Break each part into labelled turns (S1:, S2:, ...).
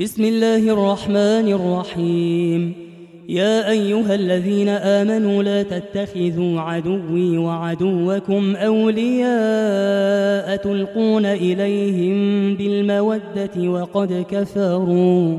S1: بسم الله الرحمن الرحيم. يا أيها الذين آمنوا لا تتخذوا عدوي وعدوكم أولياء تلقون إليهم بالمودة وقد كفروا.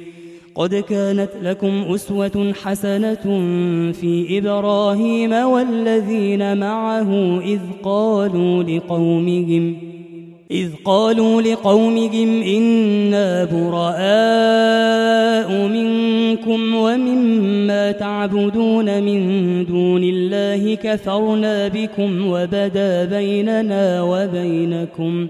S1: قد كانت لكم أسوة حسنة في إبراهيم والذين معه إذ قالوا لقومهم إذ قالوا لقومهم إنا براء منكم ومما تعبدون من دون الله كفرنا بكم وبدا بيننا وبينكم ۖ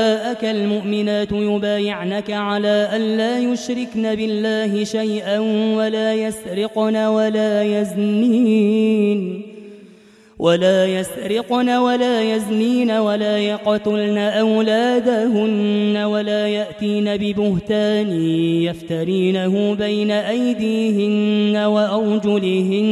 S1: جاءك المؤمنات يبايعنك على أن لا يشركن بالله شيئا ولا يسرقن ولا يزنين ولا يسرقن ولا يزنين ولا يقتلن أولادهن ولا يأتين ببهتان يفترينه بين أيديهن وأرجلهن